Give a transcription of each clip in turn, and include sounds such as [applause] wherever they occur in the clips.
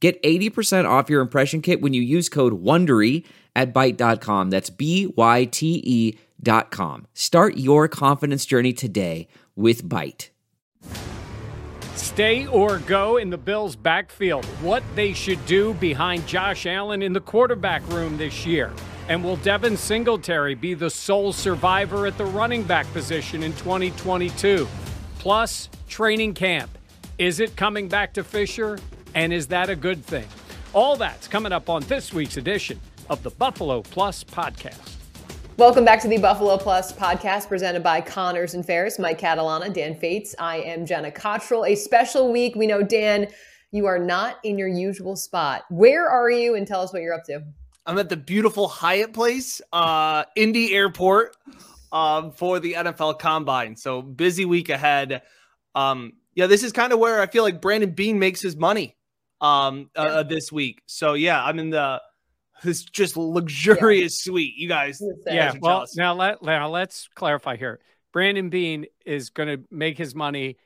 Get 80% off your impression kit when you use code WONDERY at Byte.com. That's B-Y-T-E dot com. Start your confidence journey today with Byte. Stay or go in the Bills' backfield. What they should do behind Josh Allen in the quarterback room this year. And will Devin Singletary be the sole survivor at the running back position in 2022? Plus, training camp. Is it coming back to Fisher? And is that a good thing? All that's coming up on this week's edition of the Buffalo Plus podcast. Welcome back to the Buffalo Plus podcast presented by Connors and Ferris. Mike Catalana, Dan Fetes. I am Jenna Cottrell. A special week. We know, Dan, you are not in your usual spot. Where are you? And tell us what you're up to. I'm at the beautiful Hyatt Place, uh, Indy Airport, um, for the NFL Combine. So busy week ahead. Um, yeah, this is kind of where I feel like Brandon Beane makes his money um uh, uh, this week. So yeah, I'm in the this just luxurious yeah. suite. You guys, yeah. Well, now let now let's clarify here. Brandon Beane is going to make his money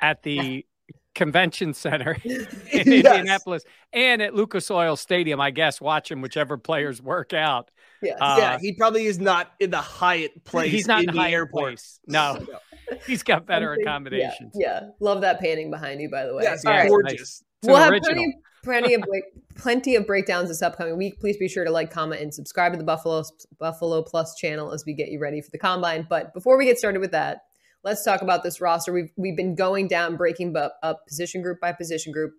at the convention center [laughs] in yes. Indianapolis and at Lucas Oil Stadium, I guess, watching whichever players work out. Yes. Uh, yeah, he probably is not in the Hyatt place. He's not in, in the Hyatt airport. Place. No. [laughs] he's got better accommodations. Yeah, yeah, love that painting behind you, by the way. Yes, yeah, gorgeous. We'll have plenty, plenty of plenty of breakdowns this upcoming week. Please be sure to like, comment, and subscribe to the Buffalo Buffalo Plus channel as we get you ready for the combine. But before we get started with that, let's talk about this roster. We've we've been going down, breaking up position group by position group.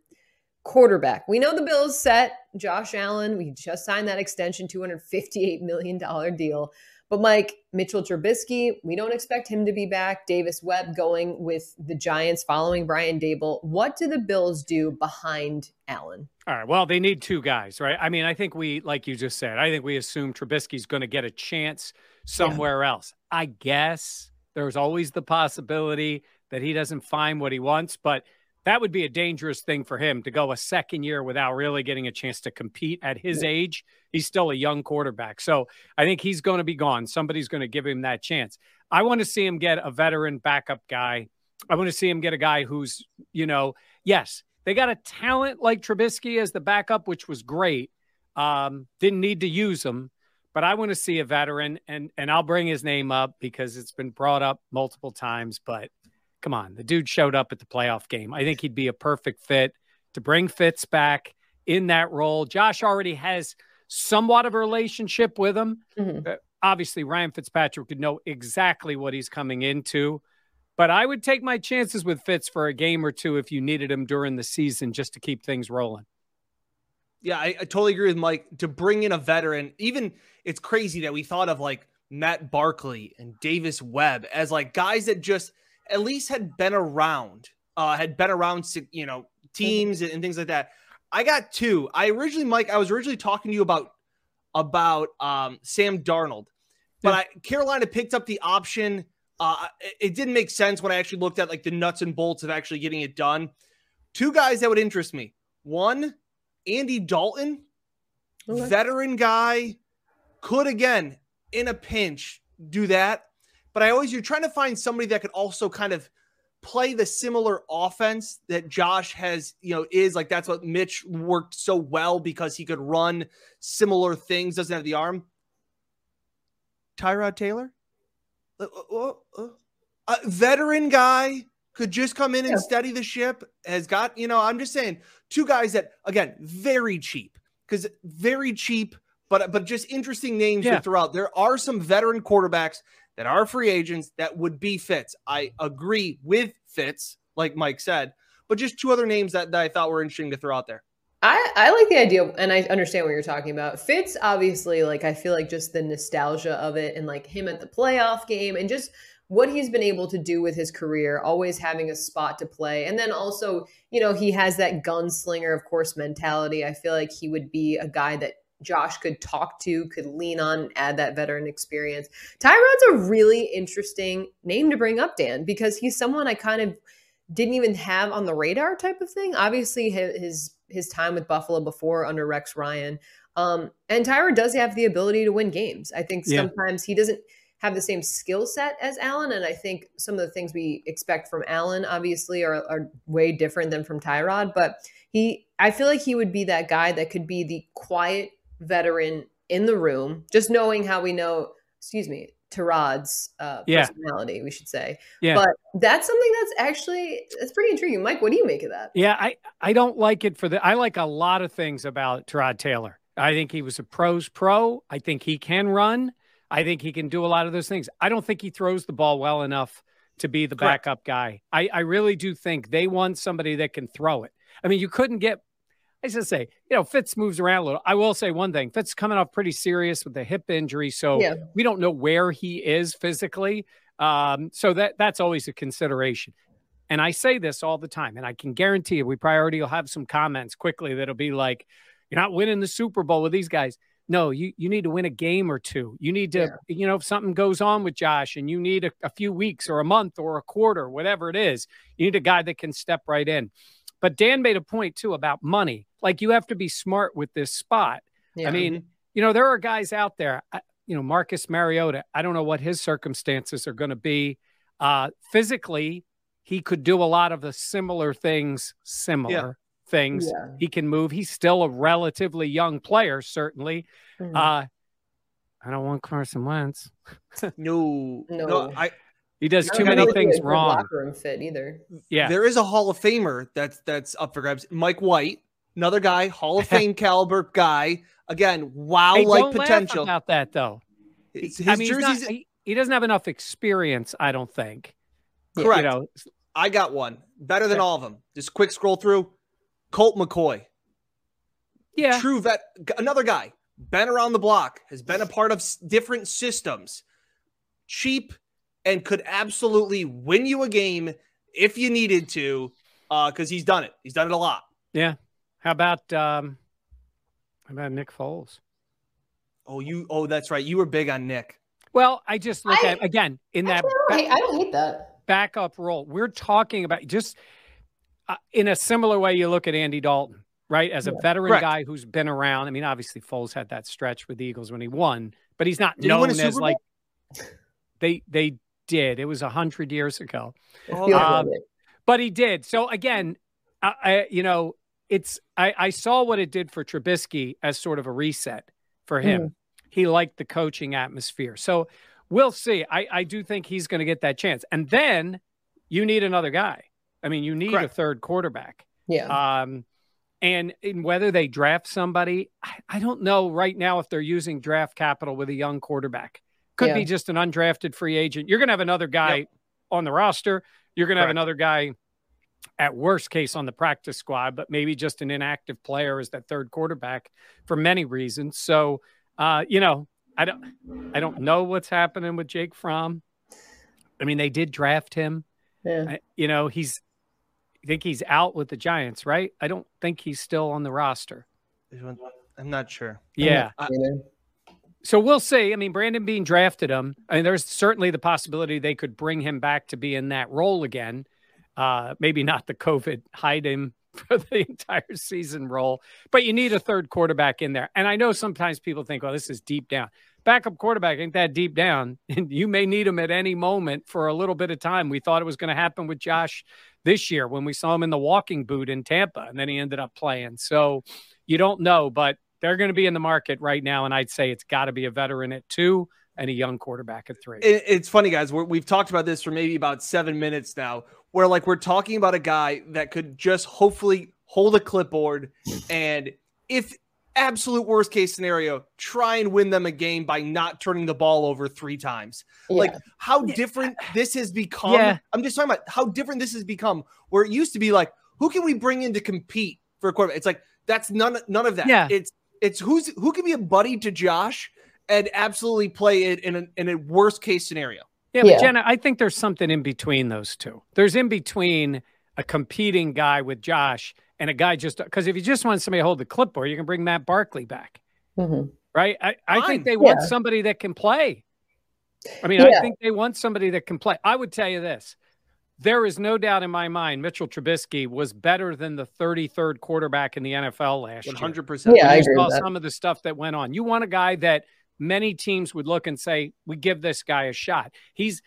Quarterback. We know the Bills set Josh Allen. We just signed that extension, $258 million deal. But Mike, Mitchell Trubisky, we don't expect him to be back. Davis Webb going with the Giants following Brian Daboll. What do the Bills do behind Allen? All right. Well, they need two guys, right? I mean, I think we, like you just said, I think we assume Trubisky's going to get a chance somewhere yeah. else. I guess there's always the possibility that he doesn't find what he wants, but that would be a dangerous thing for him to go a second year without really getting a chance to compete at his age. He's still a young quarterback. So I think he's going to be gone. Somebody's going to give him that chance. I want to see him get a veteran backup guy. I want to see him get a guy who's, you know, yes, they got a talent like Trubisky as the backup, which was great. Um, didn't need to use him, but I want to see a veteran, and and I'll bring his name up because it's been brought up multiple times. But come on, the dude showed up at the playoff game. I think he'd be a perfect fit to bring Fitz back in that role. Josh already has somewhat of a relationship with him. Mm-hmm. Uh, obviously, Ryan Fitzpatrick could know exactly what he's coming into. But I would take my chances with Fitz for a game or two if you needed him during the season just to keep things rolling. Yeah, I, I, totally agree with Mike. To bring in a veteran, even it's crazy that we thought of like Matt Barkley and Davis Webb as like guys that just at least had been around, uh, had been around, you know, teams and, and things like that. I got two. I originally, Mike, I was originally talking to you about about um, Sam Darnold, but yeah. I, Carolina picked up the option. Uh, it, it didn't make sense when I actually looked at like the nuts and bolts of actually getting it done. Two guys that would interest me. One, Andy Dalton, okay. veteran guy, could again in a pinch do that. But I always you're trying to find somebody that could also kind of play the similar offense that Josh has, you know, is like that's what Mitch worked so well because he could run similar things, doesn't have the arm. Tyrod Taylor, a uh, uh, uh, veteran guy could just come in and yeah. steady the ship. Has got, you know, I'm just saying two guys that again very cheap because very cheap but but just interesting names yeah. to throw out. There are some veteran quarterbacks that are free agents that would be Fitz. I agree with Fitz, like Mike said, but just two other names that, that I thought were interesting to throw out there. I, I like the idea and I understand what you're talking about. Fitz, obviously, like I feel like just the nostalgia of it and like him at the playoff game and just what he's been able to do with his career, always having a spot to play. And then also, you know, he has that gunslinger, of course, mentality. I feel like he would be a guy that Josh could talk to, could lean on, add that veteran experience. Tyrod's a really interesting name to bring up, Dan, because he's someone I kind of didn't even have on the radar type of thing. Obviously, his his time with Buffalo before under Rex Ryan, um, and Tyrod does have the ability to win games. I think sometimes yeah. he doesn't have the same skill set as Allen. And I think some of the things we expect from Allen, obviously, are, are way different than from Tyrod. But he, I feel like he would be that guy that could be the quiet veteran in the room, just knowing how we know, excuse me, Tyrod's uh, personality, yeah. we should say. Yeah. But that's something that's actually that's pretty intriguing. Mike, what do you make of that? Yeah, I I don't like it for the. I like a lot of things about Tyrod Taylor. I think he was a pros pro. I think he can run. I think he can do a lot of those things. I don't think he throws the ball well enough to be the Correct. backup guy. I, I really do think they want somebody that can throw it. I mean, you couldn't get, I should say, you know, Fitz moves around a little. I will say one thing Fitz coming off pretty serious with a hip injury. So yeah. we don't know where he is physically. Um, so that that's always a consideration. And I say this all the time, and I can guarantee you, we probably already will have some comments quickly that'll be like, you're not winning the Super Bowl with these guys. No, you, you need to win a game or two. You need to, yeah. you know, if something goes on with Josh and you need a, a, few weeks or a month or a quarter, whatever it is, you need a guy that can step right in. But Dan made a point too about money. Like you have to be smart with this spot. Yeah. I mean, mm-hmm. you know, there are guys out there, you know, Marcus Mariota, I don't know what his circumstances are going to be. Uh, physically, he could do a lot of the similar things similar things. Yeah. He can move. He's still a relatively young player, certainly. Mm-hmm. Uh, I don't want Carson Wentz. [laughs] no, no, no, I. He does too many things wrong. Locker room fit either. Yeah, there is a Hall of Famer that's that's up for grabs. Mike White, another guy, Hall of [laughs] Fame caliber guy. Again, wow, like potential. about that though. His, his I mean, jerseys. Not, he, he, doesn't have enough experience. I don't think. Correct. You know, I got one better than all of them. Just quick scroll through. Colt McCoy. Yeah. True vet. Another guy. Been around the block. Has been a part of different systems. Cheap and could absolutely win you a game if you needed to, because uh, he's done it. He's done it a lot. Yeah. How about um, how about Nick Foles? Oh, you. Oh, that's right. You were big on Nick. Well, I just look I, at again in that. I don't, I don't hate that backup role. We're talking about just uh, in a similar way, you look at Andy Dalton, right? As a yeah, veteran correct. guy who's been around. I mean, obviously Foles had that stretch with the Eagles when he won, but he's not did known as like they they did. It was a hundred years ago, um, but he did. So again, I, I, you know, it's I, I saw what it did for Trubisky as sort of a reset for him. Mm. He liked the coaching atmosphere, so we'll see. I I do think he's going to get that chance, and then you need another guy. I mean, you need Correct. a third quarterback. Yeah. Um, and in whether they draft somebody, I, I, don't know right now if they're using draft capital with a young quarterback. Could yeah. be just an undrafted free agent. You're going to have another guy yep. on the roster. You're going to have another guy at worst case on the practice squad, but maybe just an inactive player as that third quarterback for many reasons. So, uh, you know, I don't, I don't know what's happening with Jake Fromm. I mean, they did draft him. Yeah. I, you know, he's I think he's out with the Giants, right? I don't think he's still on the roster. I'm not sure. Yeah. so we'll see. I mean, Brandon Beane drafted him. I mean, there's certainly the possibility they could bring him back to be in that role again. Uh, maybe not the COVID hide him [laughs] for the entire season role, but you need a third quarterback in there. And I know sometimes people think, well, this is deep down backup quarterback ain't that deep down, [laughs] and you may need him at any moment for a little bit of time. We thought it was going to happen with Josh this year when we saw him in the walking boot in Tampa, and then he ended up playing. So you don't know, but they're going to be in the market right now, and I'd say it's got to be a veteran at two and a young quarterback at three. It's funny, guys. we have talked about this for maybe about seven minutes now, where like we're talking about a guy that could just hopefully hold a clipboard and if absolute worst case scenario, try and win them a game by not turning the ball over three times. Yeah. Like how different this has become. Yeah. I'm just talking about how different this has become. Where it used to be like, who can we bring in to compete for a quarterback? It's like that's none none of that. Yeah. It's it's who's who can be a buddy to Josh and absolutely play it in a in a worst case scenario. Yeah, but yeah. Jenna, I think there's something in between those two. There's in between a think there's something in between those two. There's in between a competing guy with Josh and a guy just because if you just want somebody to hold the clipboard, you can bring Matt Barkley back. Mm-hmm. Right? I, I think they want yeah. somebody that can play. I mean, yeah. I think they want somebody that can play. I would tell you this. There is no doubt in my mind Mitchell Trubisky was better than the 33rd quarterback in the NFL last 100%. year. 100%. Yeah, I agree saw some of the stuff that went on. You want a guy that many teams would look and say, "We give this guy a shot." He's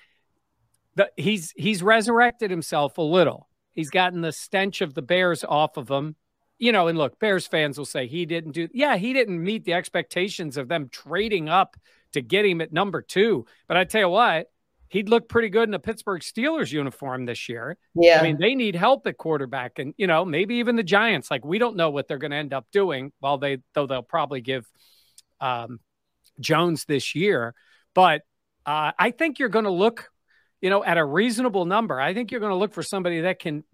the, he's he's resurrected himself a little. He's gotten the stench of the Bears off of him. You know, and look, Bears fans will say he didn't do. Yeah, he didn't meet the expectations of them trading up to get him at number two. But I tell you what, he'd look pretty good in a Pittsburgh Steelers uniform this year. Yeah. I mean, they need help at quarterback and, you know, maybe even the Giants. Like, we don't know what they're going to end up doing. Well, they, though they'll probably give um, Jones this year. But uh, I think you're going to look, you know, at a reasonable number. I think you're going to look for somebody that can,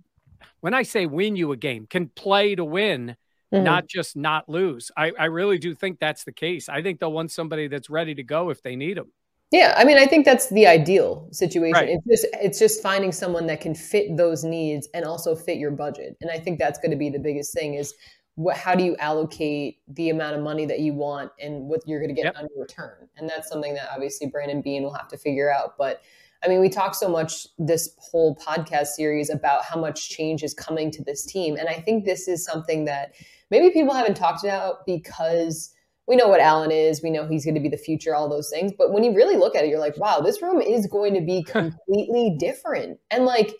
when I say win you a game, can play to win. Mm-hmm. Not just not lose. I, I really do think that's the case. I think they'll want somebody that's ready to go if they need them. Yeah, I mean, I think that's the ideal situation. Right. It's just it's just finding someone that can fit those needs and also fit your budget. And I think that's going to be the biggest thing is what how do you allocate the amount of money that you want and what you're going to get yep. on return. And that's something that obviously Brandon Beane will have to figure out. But I mean, we talk so much this whole podcast series about how much change is coming to this team, and I think this is something that maybe people haven't talked about because we know what Allen is. We know he's going to be the future, all those things. But when you really look at it, you're like, wow, this room is going to be [laughs] completely different. And like,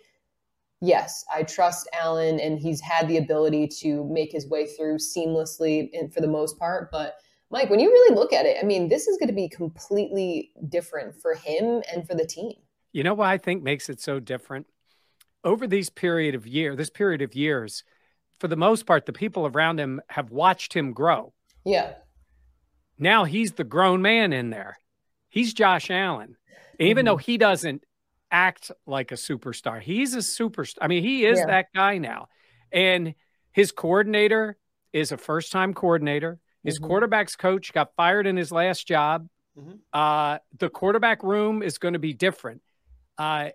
yes, I trust Allen and he's had the ability to make his way through seamlessly and for the most part. But Mike, when you really look at it, I mean, this is going to be completely different for him and for the team. You know what I think makes it so different? Over these period of year, this period of years, for the most part, the people around him have watched him grow. Yeah. Now he's the grown man in there. He's Josh Allen. Even mm-hmm. though he doesn't act like a superstar, he's a superstar. I mean, he is yeah. that guy now. And his coordinator is a first time coordinator. His mm-hmm. quarterback's coach got fired in his last job. Mm-hmm. Uh, the quarterback room is going to be different. Uh,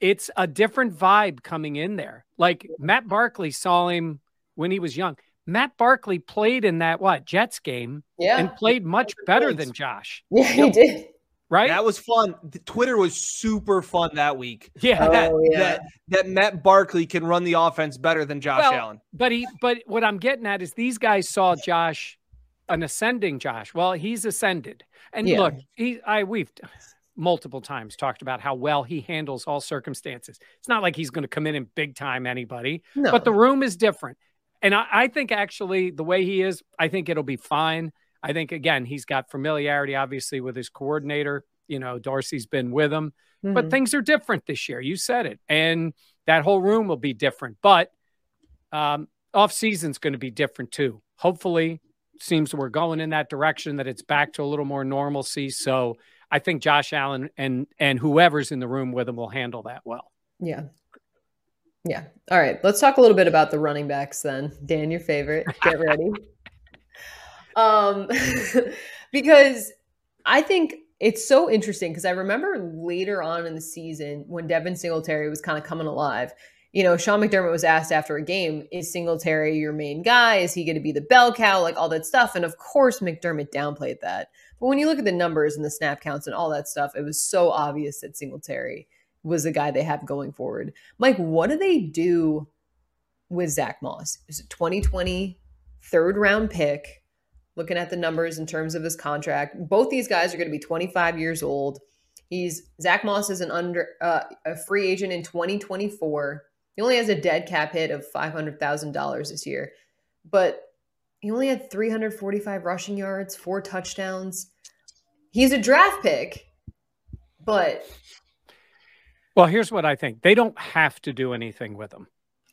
it's a different vibe coming in there. Like Matt Barkley saw him when he was young. Matt Barkley played in that what Jets game, yeah, and played much better than Josh. Yeah, he did. Right, that was fun. Twitter was super fun that week. Yeah, oh, that, yeah. that that Matt Barkley can run the offense better than Josh well, Allen. But he, but what I'm getting at is these guys saw Josh, an ascending Josh. Well, he's ascended, and yeah. look, he, I we've multiple times talked about how well he handles all circumstances. It's not like he's going to come in and big time anybody, no. but the room is different. And I, I, think actually the way he is, I think it'll be fine. I think again, he's got familiarity obviously with his coordinator. You know, Dorsey's been with him, mm-hmm. but things are different this year. You said it. And that whole room will be different. But um, off season's going to be different too. Hopefully, seems we're going in that direction that it's back to a little more normalcy. So I think Josh Allen and and whoever's in the room with him will handle that well. Yeah, yeah. All right. Let's talk a little bit about the running backs then. Dan, your favorite. Get ready. [laughs] um, [laughs] because I think it's so interesting because I remember later on in the season when Devin Singletary was kind of coming alive. You know, Sean McDermott was asked after a game, is Singletary your main guy? Is he going to be the bell cow? Like all that stuff. And of course, McDermott downplayed that. But when you look at the numbers and the snap counts and all that stuff, it was so obvious that Singletary was the guy they have going forward. Mike, what do they do with Zach Moss? Is it 2020 third round pick? Looking at the numbers in terms of his contract, both these guys are going to be 25 years old. He's Zach Moss is an under uh, a free agent in 2024. He only has a dead cap hit of five hundred thousand dollars this year, but he only had 345 rushing yards, four touchdowns. He's a draft pick, but well, here's what I think. They don't have to do anything with them.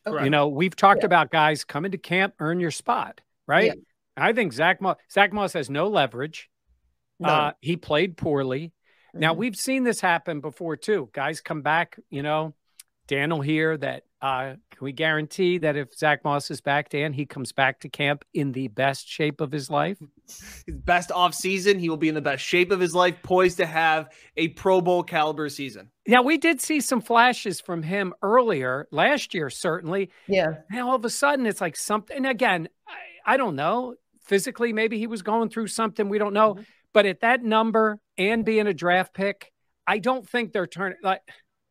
Okay. You know, we've talked yeah. about guys come into camp, earn your spot, right? Yeah. I think Zach Moss, Zach Moss has no leverage. No. Uh, he played poorly. Mm-hmm. Now we've seen this happen before too. Guys come back, you know, Dan will hear that Uh, can we guarantee that if Zach Moss is back, Dan, he comes back to camp in the best shape of his life? His best off season. He will be in the best shape of his life, poised to have a Pro Bowl caliber season. Yeah, we did see some flashes from him earlier last year, certainly. Yeah. And all of a sudden, it's like something. And again, I, I don't know. Physically, maybe he was going through something. We don't know. Mm-hmm. But at that number and being a draft pick, I don't think they're turning like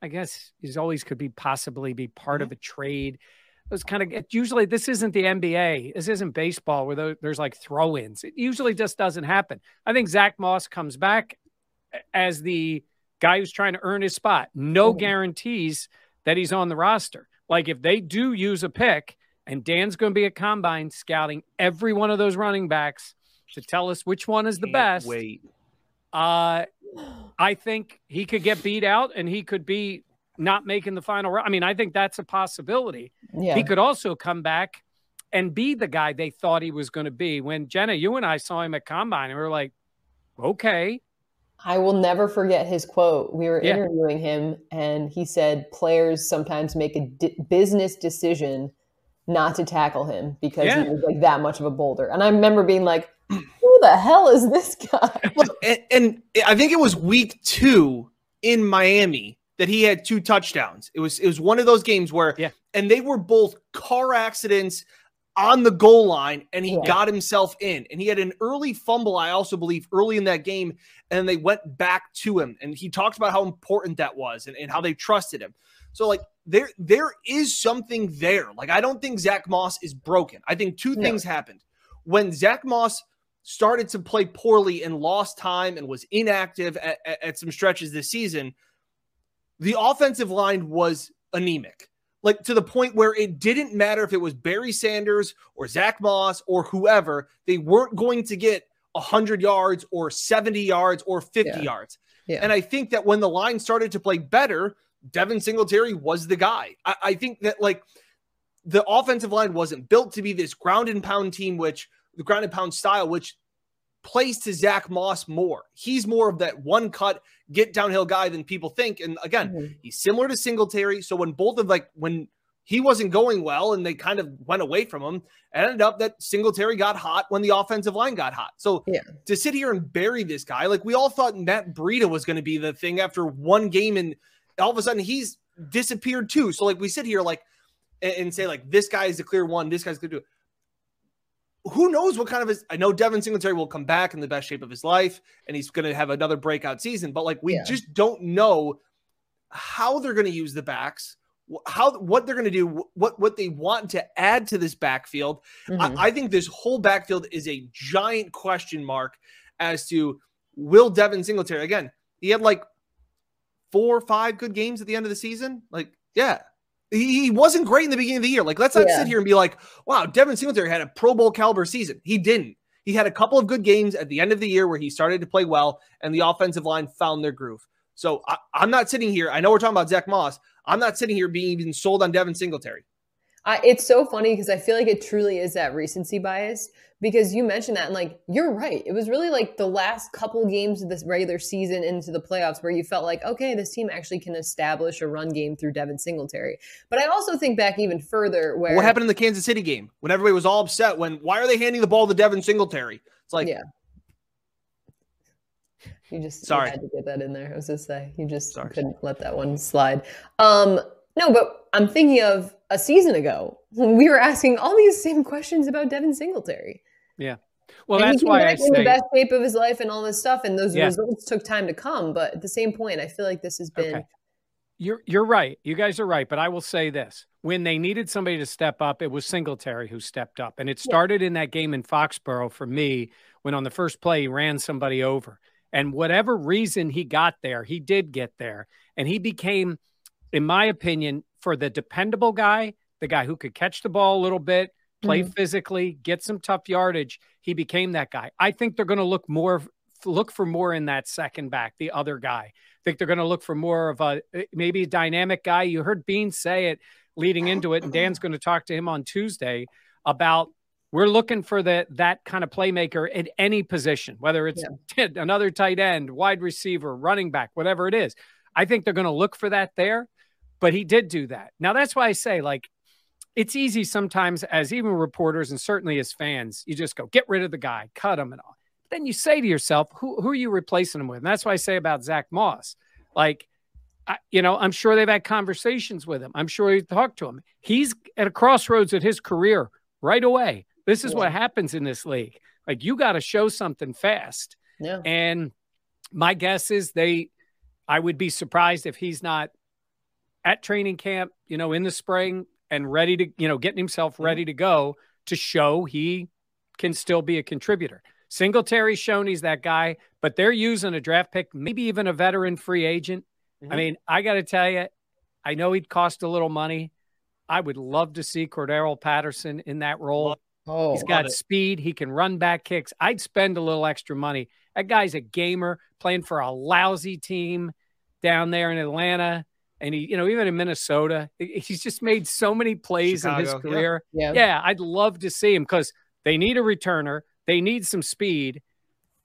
I guess he's always could be possibly be part mm-hmm. of a trade. It was kind of usually this isn't the NBA. This isn't baseball where there's like throw-ins. It usually just doesn't happen. I think Zach Moss comes back as the guy who's trying to earn his spot. No mm-hmm. guarantees that he's on the roster. Like if they do use a pick, and Dan's going to be at combine scouting every one of those running backs to tell us which one is the Can't best. Wait. Uh, I think he could get beat out and he could be not making the final round. I mean, I think that's a possibility. Yeah. He could also come back and be the guy they thought he was going to be. When Jenna, you and I saw him at Combine, and we were like, okay. I will never forget his quote. We were yeah. interviewing him, and he said, Players sometimes make a di- business decision not to tackle him because yeah. he was like that much of a boulder. And I remember being like, who the hell is this guy? [laughs] Look, and, and, I think it was week two in Miami that he had two touchdowns. It was it was one of those games where yeah. and they were both car accidents on the goal line and he yeah. got himself in. And he had an early fumble, I also believe, early in that game. And they went back to him. And he talked about how important that was and, and how they trusted him. So like there there is something there. Like I don't think Zach Moss is broken. I think two no. things happened. When Zach Moss started to play poorly and lost time and was inactive at, at, at some stretches this season, the offensive line was anemic. Like to the point where it didn't matter if it was Barry Sanders or Zach Moss or whoever, they weren't going to get 100 yards or 70 yards or 50 yeah. yards. Yeah. And I think that when the line started to play better, Devin Singletary was the guy. I, I think that like the offensive line wasn't built to be this ground and pound team, which the ground and pound style, which plays to Zach Moss more. He's more of that one cut, get downhill guy than people think. And again, mm-hmm. he's similar to Singletary. So when both of like when he wasn't going well and they kind of went away from him, it ended up that Singletary got hot when the offensive line got hot. So yeah. to sit here and bury this guy, like we all thought Matt Breida was going to be the thing after one game, and all of a sudden he's disappeared too. So like we sit here like and, and say like this guy is the clear one, this guy's going to do who knows what kind of his I know Devin Singletary will come back in the best shape of his life and he's going to have another breakout season, but like we yeah. just don't know how they're going to use the backs, how what they're going to do, what what they want to add to this backfield. Mm-hmm. I, I think this whole backfield is a giant question mark as to will Devin Singletary again? He had like four or five good games at the end of the season. Like, yeah, he wasn't great in the beginning of the year. Like, let's not yeah. sit here and be like, wow, Devin Singletary had a Pro Bowl caliber season. He didn't. He had a couple of good games at the end of the year where he started to play well and the offensive line found their groove. So I, am not sitting here. I know we're talking about Zach Moss. I'm not sitting here being even sold on Devin Singletary. I, it's so funny because I feel like it truly is that recency bias because you mentioned that and like you're right. It was really like the last couple games of this regular season into the playoffs where you felt like okay this team actually can establish a run game through devin singletary. But i also think back even further where what happened in the kansas city game when everybody was all upset when why are they handing the ball to devin singletary? It's like yeah. You just sorry. you had to get that in there. I was just say you just sorry. couldn't let that one slide. Um no but i'm thinking of a season ago when we were asking all these same questions about devin singletary yeah. Well, and that's why I say the best shape of his life and all this stuff, and those yeah. results took time to come. But at the same point, I feel like this has been. Okay. You're you're right. You guys are right. But I will say this: when they needed somebody to step up, it was Singletary who stepped up, and it started yeah. in that game in Foxborough for me when on the first play he ran somebody over, and whatever reason he got there, he did get there, and he became, in my opinion, for the dependable guy, the guy who could catch the ball a little bit, play mm-hmm. physically, get some tough yardage. He became that guy. I think they're going to look more look for more in that second back, the other guy. I think they're going to look for more of a eh, maybe a dynamic guy. You heard Beane say it leading into it, and Dan's going to talk to him on Tuesday about we're looking for that that kind of playmaker at any position, whether it's yeah. [laughs] another tight end, wide receiver, running back, whatever it is. I think they're going to look for that there. But he did do that. Now that's why I say like it's easy sometimes as even reporters and certainly as fans, you just go get rid of the guy, cut him and all. Then you say to yourself, who who are you replacing him with? And that's why I say about Zach Moss, like. I, you know, I'm sure they've had conversations with him. I'm sure he talked to him. He's at a crossroads at his career right away. This is yeah. what happens in this league. Like you got to show something fast. Yeah. And my guess is they I would be surprised if he's not at training camp, you know, in the spring and ready to, you know, getting himself mm-hmm. ready to go to show he can still be a contributor. Singletary's shown he's that guy, but they're using a draft pick, maybe even a veteran free agent. Mm-hmm. I mean, I got to tell you, I know he'd cost a little money. I would love to see Cordarrelle Patterson in that role. Oh, he's got speed. He can run back kicks. I'd spend a little extra money. That guy's a gamer playing for a lousy team down there in Atlanta and he, you know, even in Minnesota, he's just made so many plays Chicago, in his career. Yeah. yeah. yeah, I'd love to see him because they need a returner, they need some speed.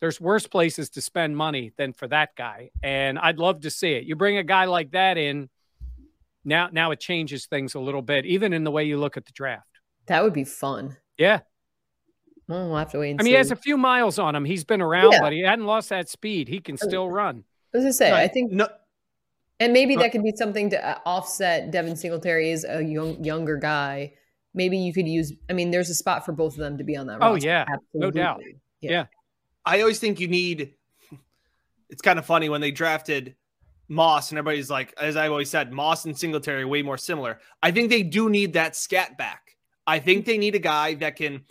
There's worse places to spend money than for that guy, and I'd love to see it. You bring a guy like that in, now now it changes things a little bit, even in the way you look at the draft. That would be fun. Yeah. Well, we'll have to wait. I mean, see. he has a few miles on him. He's been around, yeah. but he hadn't lost that speed. He can oh, still run. I was say, no, I think no, and maybe that could be something to uh, offset Devin Singletary is a young, younger guy. Maybe you could use. I mean, there's a spot for both of them to be on that. Oh roster. yeah, Absolutely. no doubt. Yeah. yeah. I always think you need. It's kind of funny when they drafted Moss, and everybody's like, as I've always said, Moss and Singletary are way more similar. I think they do need that scat back. I think they need a guy that can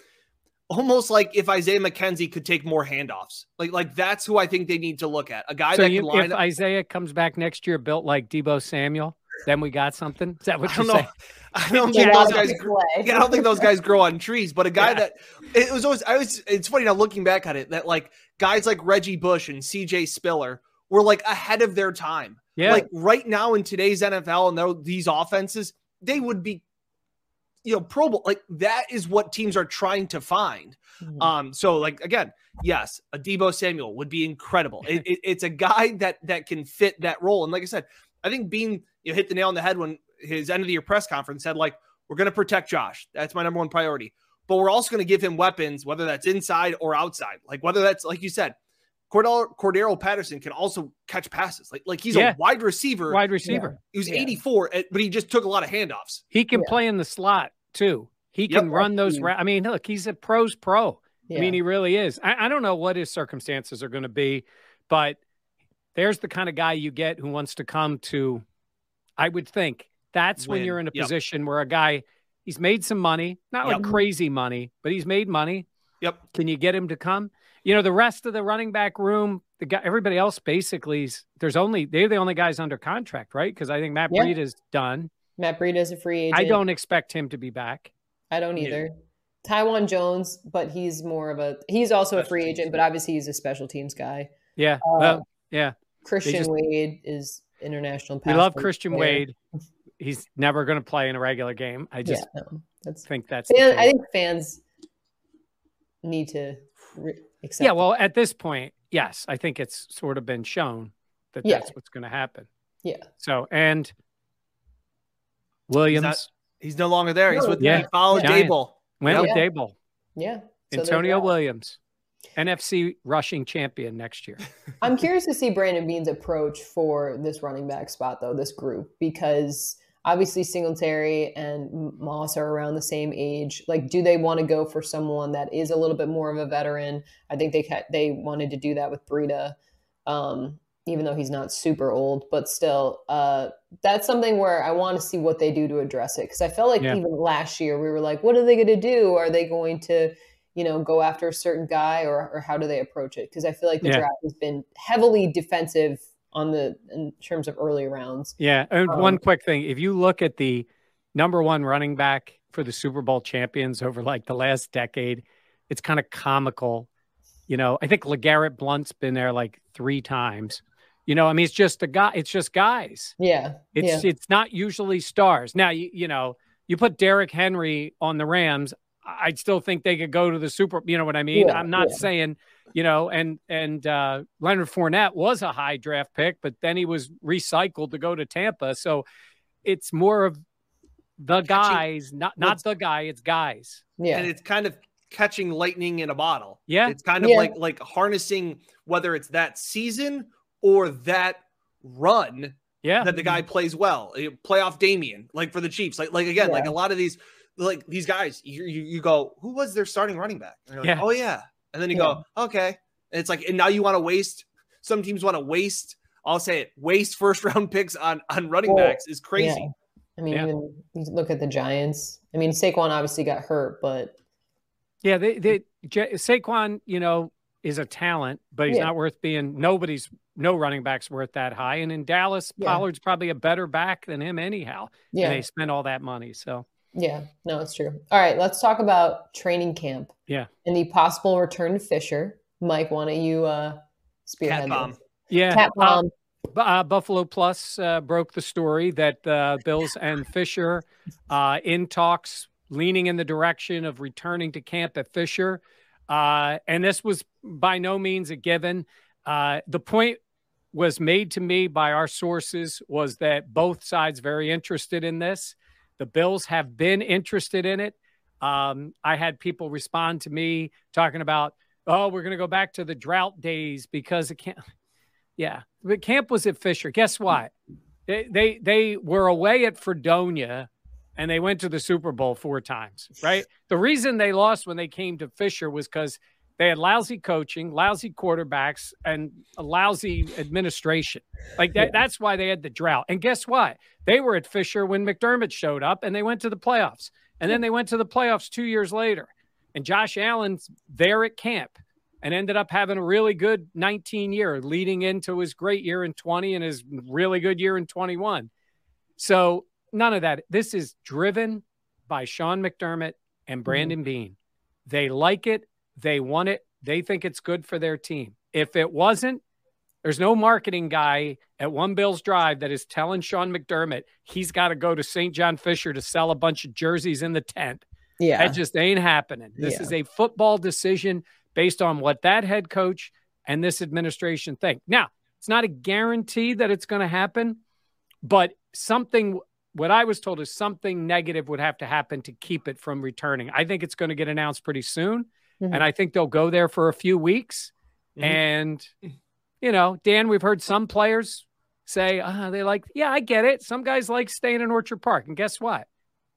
almost like if Isaiah McKenzie could take more handoffs. Like like that's who I think they need to look at. A guy so that you, can line if up. Isaiah comes back next year built like Deebo Samuel, then we got something. Is that what you're saying? [laughs] I don't think those guys. I don't think those guys grow on trees. But a guy yeah. that it was always. I was. It's funny now looking back at it that like guys like Reggie Bush and C.J. Spiller were like ahead of their time. Yeah. Like right now in today's NFL and these offenses, they would be you know, Pro Bowl, like that is what teams are trying to find. Mm-hmm. Um, so like again, yes, a Deebo Samuel would be incredible. It, it, it's a guy that that can fit that role. And like I said, I think Beane you know, hit the nail on the head when his end of the year press conference said like we're going to protect Josh. That's my number one priority. But we're also going to give him weapons, whether that's inside or outside. Like whether that's like you said, Cordell, Cordarrelle Patterson can also catch passes. Like like he's yeah. a wide receiver. Wide receiver. Yeah. He was yeah. 84, eh, but he just took a lot of handoffs. He can play in the slot too. He can yep. run those. Mm. Ra- I mean, look, he's a pros pro. I mean, he really is. I, I don't know what his circumstances are going to be, but there's the kind of guy you get who wants to come to. I would think that's Win. when you're in a yep. position where a guy he's made some money, not yep. like crazy money, but he's made money. Yep. Can you get him to come? You know, the rest of the running back room, the guy, everybody else basically, there's only they're the only guys under contract, right? Because I think Matt yeah. Breida is done. Matt Breida is a free agent. I don't expect him to be back. I don't either. Yeah. Taiwan Jones, but he's more of a he's also special a free agent, but obviously he's a special teams guy. Yeah. Uh, well, yeah. Christian just, Wade is international. We love Christian player. Wade. He's never going to play in a regular game. I just yeah, no, that's, think that's. Fan, I think fans need to re- accept. Yeah, well, at this point, yes, I think it's sort of been shown that yeah. that's what's going to happen. Yeah. So, and Williams, he's, not, he's no longer there. He's with yeah. he followed Daboll. Went yeah. with Daboll. Yeah. So Antonio Williams, NFC rushing champion next year. I'm curious to see Brandon Beane's approach for this running back spot, though, this group, because obviously Singletary and Moss are around the same age. Like, do they want to go for someone that is a little bit more of a veteran? I think they they wanted to do that with Breida, um, even though he's not super old, but still, uh, that's something where I want to see what they do to address it. Because I felt like yeah. even last year we were like, what are they going to do? Are they going to you know, go after a certain guy, or or how do they approach it? Because I feel like the yeah. draft has been heavily defensive on the in terms of early rounds. Yeah. And um, one quick thing, if you look at the number one running back for the Super Bowl champions over like the last decade, it's kind of comical. You know, I think LeGarrette Blunt's been there like three times. You know, I mean, it's just a guy. It's just guys. Yeah, it's yeah. it's not usually stars. Now, you you know, you put Derrick Henry on the Rams. I'd still think they could go to the Super. You know what I mean? Yeah, I'm not yeah. saying you know, and and uh, Leonard Fournette was a high draft pick, but then he was recycled to go to Tampa. So it's more of the guys, not not the guy, it's guys. Yeah. And it's kind of catching lightning in a bottle. Yeah. It's kind of Yeah. like like harnessing whether it's that season or that run Yeah. that the guy plays well. Playoff Damien, like for the Chiefs. Like like again, like a lot of these like these guys, you you, you go, who was their starting running back? And like, Yeah. oh yeah. And then you go, okay. And it's like, and now you want to waste some teams want to waste, I'll say it, waste first [laughs] round picks on on running Well, backs is crazy. Yeah. I mean, Yeah. even you look at the Giants. I mean, Saquon obviously got hurt, but Yeah, they, they J- Saquon, you know, is a talent, but he's Yeah. not worth being. Nobody's no running backs worth that high. And in Dallas, Yeah. Pollard's probably a better back than him anyhow. yeah, And they spent all that money. So yeah, no, it's true. All right, let's talk about training camp. Yeah. and the possible return to Fisher. Mike, why don't you uh, spearhead Cat bomb. this? yeah, Cat uh, bomb. Bu- uh, Buffalo Plus uh, broke the story that uh, Bills and Fisher uh, in talks, leaning in the direction of returning to camp at Fisher. Uh, and this was by no means a given. Uh, the point was made to me by our sources was that both sides very interested in this. The Bills have been interested in it. Um, I had people respond to me talking about, oh, we're going to go back to the drought days because it can't. [laughs] Yeah, but camp was at Fisher. Guess what? They they they were away at Fredonia, and they went to the Super Bowl four times. Right. [laughs] The reason they lost when they came to Fisher was because they had lousy coaching, lousy quarterbacks, and a lousy administration. Like that. That's why they had the drought. And guess what? They were at Fisher when McDermott showed up, and they went to the playoffs. And then they went to the playoffs two years later. And Josh Allen's there at camp and ended up having a really good 19 year leading into his great year in 20 and his really good year in 21. So none of that. This is driven by Sean McDermott and mm-hmm. Brandon Beane. They like it. They want it. They think it's good for their team. If it wasn't, there's no marketing guy at One Bills Drive that is telling Sean McDermott he's got to go to St. John Fisher to sell a bunch of jerseys in the tent. Yeah, That just ain't happening. This Yeah. is a football decision based on what that head coach and this administration think. Now, it's not a guarantee that it's going to happen, but something, what I was told is something negative would have to happen to keep it from returning. I think it's going to get announced pretty soon. Mhm. And I think they'll go there for a few weeks. Mhm. And, you know, Dan, we've heard some players say, uh, they like, yeah, I get it. Some guys like staying in Orchard Park. And guess what?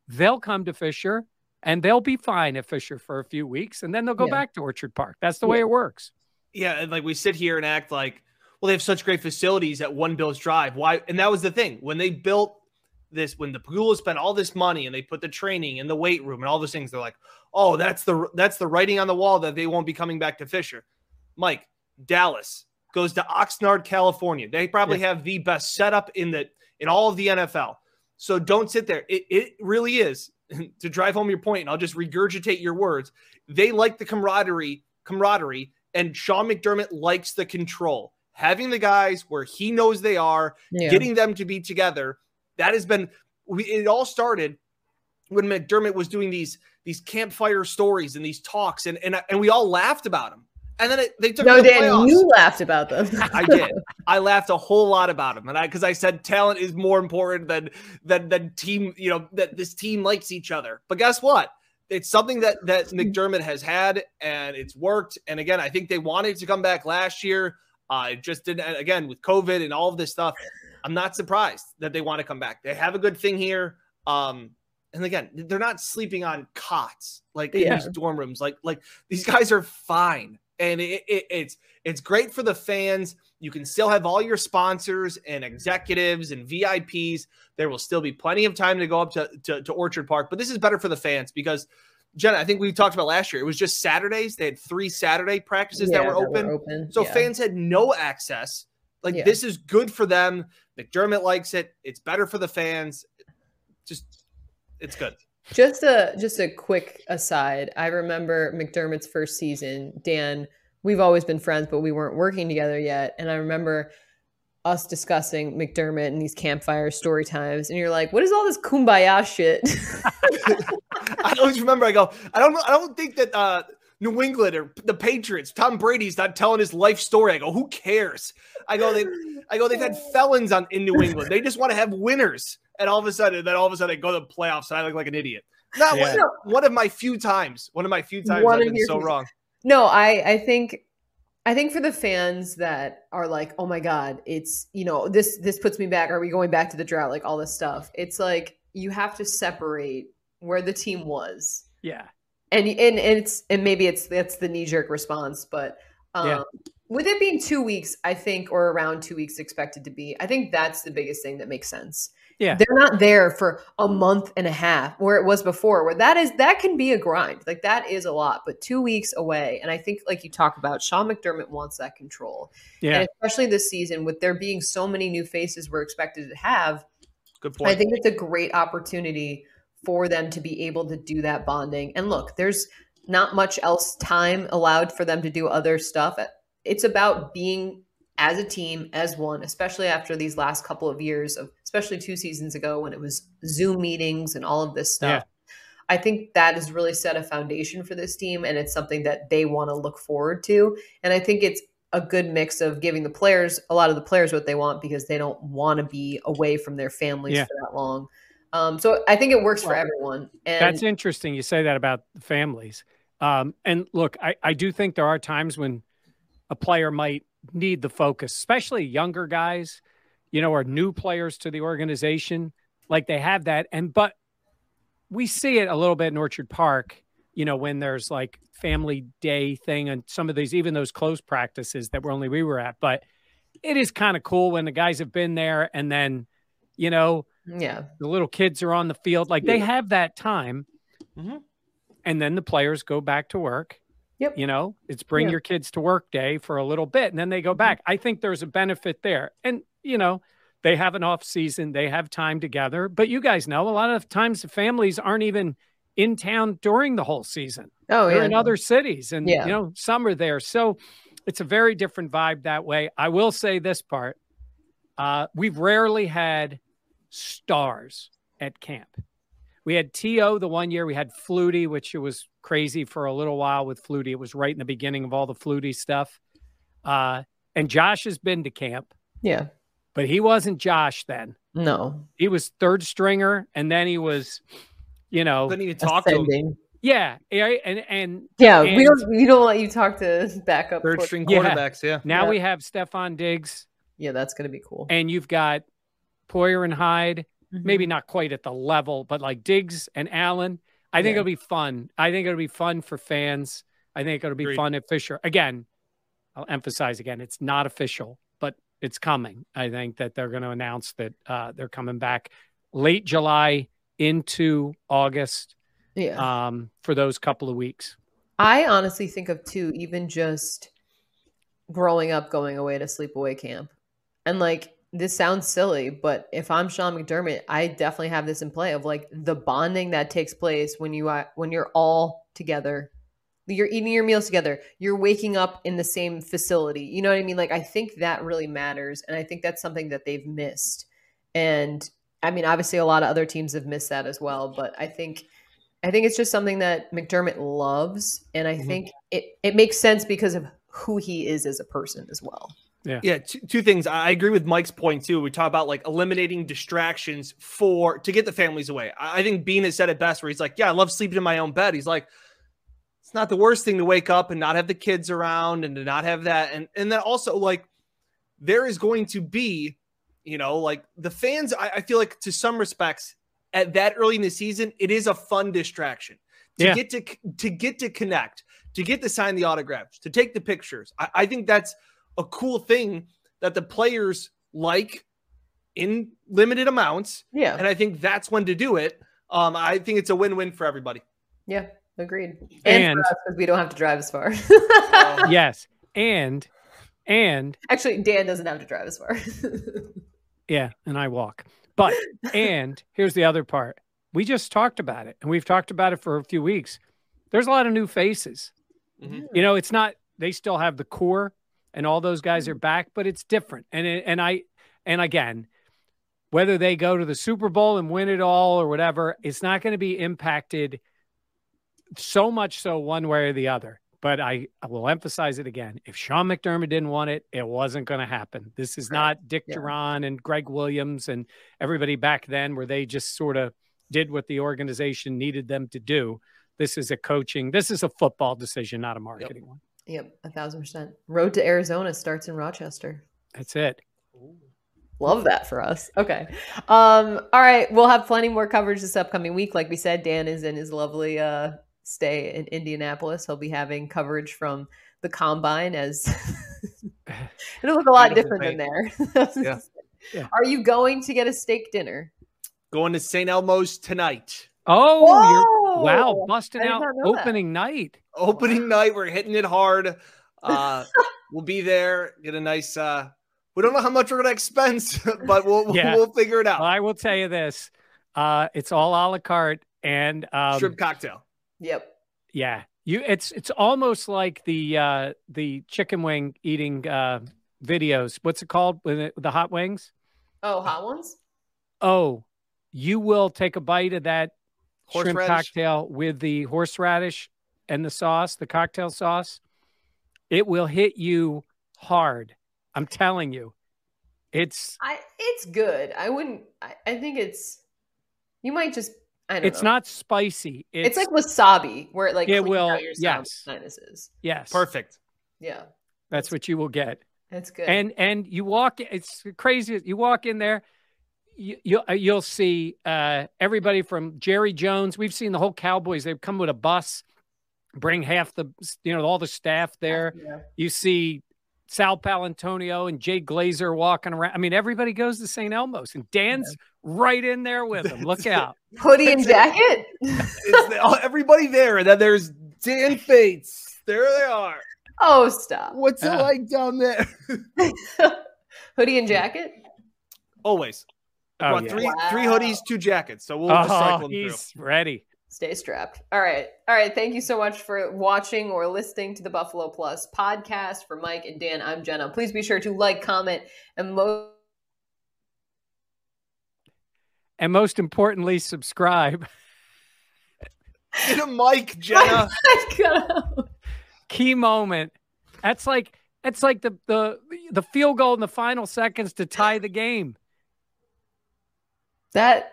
They'll come to Fisher and they'll be fine at Fisher for a few weeks and then they'll go Yeah. back to Orchard Park. That's the way it works. Yeah, and like we sit here and act like, well, they have such great facilities at One Bills Drive. Why? And that was the thing when they built this, when the Pegula spent all this money and they put the training and the weight room and all those things. They're like, oh, that's the that's the writing on the wall that they won't be coming back to Fisher. Mike, Dallas goes to Oxnard, California. They probably have the best setup in the in all of the NFL. So don't sit there. It, it really is [laughs] to drive home your point, and I'll just regurgitate your words. They like the camaraderie, camaraderie, and Sean McDermott likes the control. Having the guys where he knows they are, yeah. getting them to be together. That has been. We, it all started when McDermott was doing these these campfire stories and these talks, and and and we all laughed about him. And then it, they took no, the Dan, playoffs. you laughed about them. I did. I laughed a whole lot about him, and I because I said talent is more important than than than team. You know that this team likes each other. But guess what? It's something that that McDermott has had, and it's worked. And again, I think they wanted to come back last year. Uh, it just didn't. Again, with COVID and all of this stuff, I'm not surprised that they want to come back. They have a good thing here. Um, and again, they're not sleeping on cots like in these dorm rooms. Like like these guys are fine, and it, it, it's it's great for the fans. You can still have all your sponsors and executives and VIPs. There will still be plenty of time to go up to, to, to Orchard Park, but this is better for the fans because, Jenna, I think we talked about last year. It was just Saturdays. They had three Saturday practices Yeah, that were open. open. So yeah. fans had no access. Like Yeah. this is good for them. McDermott likes it. It's better for the fans. Just it's good. Just a just a quick aside. I remember McDermott's first season. Dan, we've always been friends, but we weren't working together yet. And I remember us discussing McDermott and these campfire story times. And you're like, "What is all this kumbaya shit?" [laughs] [laughs] I always remember. I go. I don't. I don't think that uh, New England or the Patriots. Tom Brady's not telling his life story. I go. Who cares? I go. They. I go. They've had felons on in New England. They just want to have winners. and all of a sudden, then all of a sudden, I go to the playoffs and I look like an idiot. Not Yeah. one, one of my few times. One of my few times One I've of been your so few- wrong. No, I I think I think for the fans that are like, oh my god, it's you know this this puts me back. Are we going back to the drought? Like all this stuff. It's like you have to separate where the team was, Yeah. and and, and it's and maybe it's that's the knee jerk response, but um, Yeah. with it being two weeks, I think, or around two weeks expected to be, I think that's the biggest thing that makes sense. Yeah. They're not there for a month and a half where it was before, where that is that can be a grind. Like that is a lot, but two weeks away. And I think like you talk about, Sean McDermott wants that control. Yeah. And especially this season with there being so many new faces we're expected to have, Good point. I think it's a great opportunity for them to be able to do that bonding. And look, there's not much else time allowed for them to do other stuff. It's about being as a team, as one, especially after these last couple of years of, especially two seasons ago when it was Zoom meetings and all of this stuff. I think that has really set a foundation for this team, and it's something that they want to look forward to. And I think it's a good mix of giving the players, a lot of the players, what they want because they don't want to be away from their families Yeah. for that long. Um, so I think it works for everyone. And That's interesting. You say that about the families. Um, and look, I, I do think there are times when a player might need the focus, especially younger guys, you know, or new players to the organization. Like they have that. And, but we see it a little bit in Orchard Park, you know, when there's like family day thing and some of these, even those close practices that were only we were at. But it is kind of cool when the guys have been there and then, you know, yeah, the little kids are on the field like they have that time. Mhm. and then the players go back to work. Yep. you know it's bring Yeah. your kids to work day for a little bit and then they go back. I think there's a benefit there. And you know they have an off season they have time together. But you guys know a lot of times the families aren't even in town during the whole season. Oh they're yeah, in other cities and Yeah. you know some are there. So it's a very different vibe that way. I will say this part. Uh, we've rarely had stars at camp we had to the one year we had flutie which it was crazy for a little while with flutie it was right in the beginning of all the flutie stuff uh, and josh has been to camp yeah, but he wasn't josh then no, he was third stringer and then he was you know Couldn't even talk to him. Yeah yeah, and and Yeah, we don't we don't let you talk to backup. Third quarter- string Yeah. quarterbacks. Yeah. Now Yeah. we have Stefon Diggs, Yeah, that's gonna be cool. and you've got Poyer and Hyde. Mhm. Maybe not quite at the level, but like Diggs and Allen. I think Yeah. it'll be fun. I think it'll be fun for fans. I think it'll be Agreed. fun at Fisher. Again, I'll emphasize again, it's not official, but it's coming. I think that they're going to announce that uh, they're coming back late July into August yeah. um, for those couple of weeks. I honestly think of two, even just growing up going away to sleepaway camp. And like this sounds silly, but if I'm Sean McDermott, I definitely have this in play of like the bonding that takes place when you are when you're all together. You're eating your meals together. You're waking up in the same facility. You know what I mean? Like I think that really matters and I think that's something that they've missed. And I mean, obviously a lot of other teams have missed that as well, but I think I think it's just something that McDermott loves, and I Mhm. think it it makes sense because of who he is as a person as well. Yeah, two, two things. I agree with Mike's point too. We talk about like eliminating distractions for to get the families away. I, I think Beane has said it best, where he's like, "Yeah, I love sleeping in my own bed." He's like, "It's not the worst thing to wake up and not have the kids around and to not have that." And and then also like there is going to be, you know, like the fans. I, I feel like to some respects at that early in the season, it is a fun distraction to Yeah. get to to get to connect, to get to sign the autographs, to take the pictures. I, I think that's a cool thing that the players like in limited amounts, Yeah, and I think that's when to do it. Um, I think it's a win-win for everybody. yeah, agreed. And, And- because we don't have to drive as far. [laughs] yes, and and Actually, Dan doesn't have to drive as far. [laughs] Yeah, and I walk. But and here's the other part. We just talked about it, and we've talked about it for a few weeks. There's a lot of new faces. Mhm. You know, it's not they still have the core and all those guys are mm-hmm. back, but it's different. And it, and I and again, whether they go to the Super Bowl and win it all or whatever, it's not going to be impacted so much so one way or the other. but I, I will emphasize it again. If Sean McDermott didn't want it, it wasn't going to happen. This is not Dick yeah. Jauron and Gregg Williams and everybody back then where they just sort of did what the organization needed them to do. This is a coaching, this is a football decision, not a marketing yep. one. Yep, a thousand percent. Road to Arizona starts in Rochester. That's it. Love that for us. Okay. Um, all right. We'll have plenty more coverage this upcoming week. Like we said, Dan is in his lovely uh stay in Indianapolis. He'll be having coverage from the combine as [laughs] it'll look a lot different than there. yeah. [laughs] yeah. Are you going to get a steak dinner? Going to St. Elmo's tonight. Oh, wow, busting out opening that. night. Opening night, we're hitting it hard. Uh, [laughs] we'll be there. Get a nice. uh We don't know how much we're gonna expense, [laughs] but we'll yeah. we'll figure it out. Well, I will tell you this: uh, it's all a la carte and um, shrimp cocktail. Yep. Yeah. You it's it's almost like the uh the chicken wing eating uh videos. What's it called? With the hot wings? Oh, hot ones? Oh, you will take a bite of that shrimp cocktail with the horseradish and the sauce, the cocktail sauce. It will hit you hard. I'm telling you. It's I it's good. I wouldn't I, I think it's you might just I don't know. it's know. not spicy. It's, it's, like wasabi, where it like it will. yes, sinuses. Yes, perfect. Yeah, that's what you will get. That's good. And and you walk. It's crazy. You walk in there. You, you'll uh, you'll see uh, everybody from Jerry Jones. We've seen the whole Cowboys. They've come with a bus, bring half the you know all the staff there. Yeah. You see Sal Paolantonio and Jay Glazer walking around. I mean, everybody goes to St. Elmo's, and Dan's yeah. right in there with them. Look out. Hoodie and jacket? the, everybody there. And then there's Dan Fetes. There they are. Oh, stop. What's it like down there? [laughs] [laughs] Hoodie and jacket? Always. Oh, yeah. three, wow. three hoodies, two jackets. So we'll oh, cycle them he's through. ready stay strapped. All right. All right. Thank you so much for watching or listening to the Buffalo Plus podcast. For Mike and Dan, I'm Jenna. Please be sure to like, comment, and most and most importantly, subscribe. [laughs] Get a mic, Jenna. [laughs] Key moment. That's like that's like the the the field goal in the final seconds to tie the game. That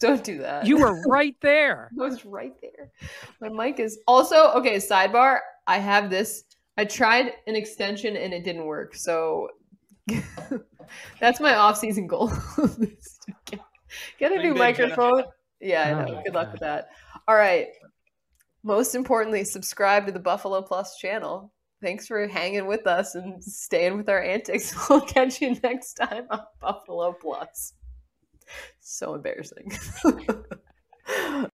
don't do that. You were [laughs] right there. I was right there. My mic is also okay. Sidebar. I have this. I tried an extension and it didn't work. So [laughs] that's my off-season goal. get, [laughs] get, a new microphone. Yeah, I know. Oh, Good luck with that. All right. Most importantly, subscribe to the Buffalo Plus channel. Thanks for hanging with us and staying with our antics. We'll catch you next time on Buffalo Plus so embarrassing. [laughs]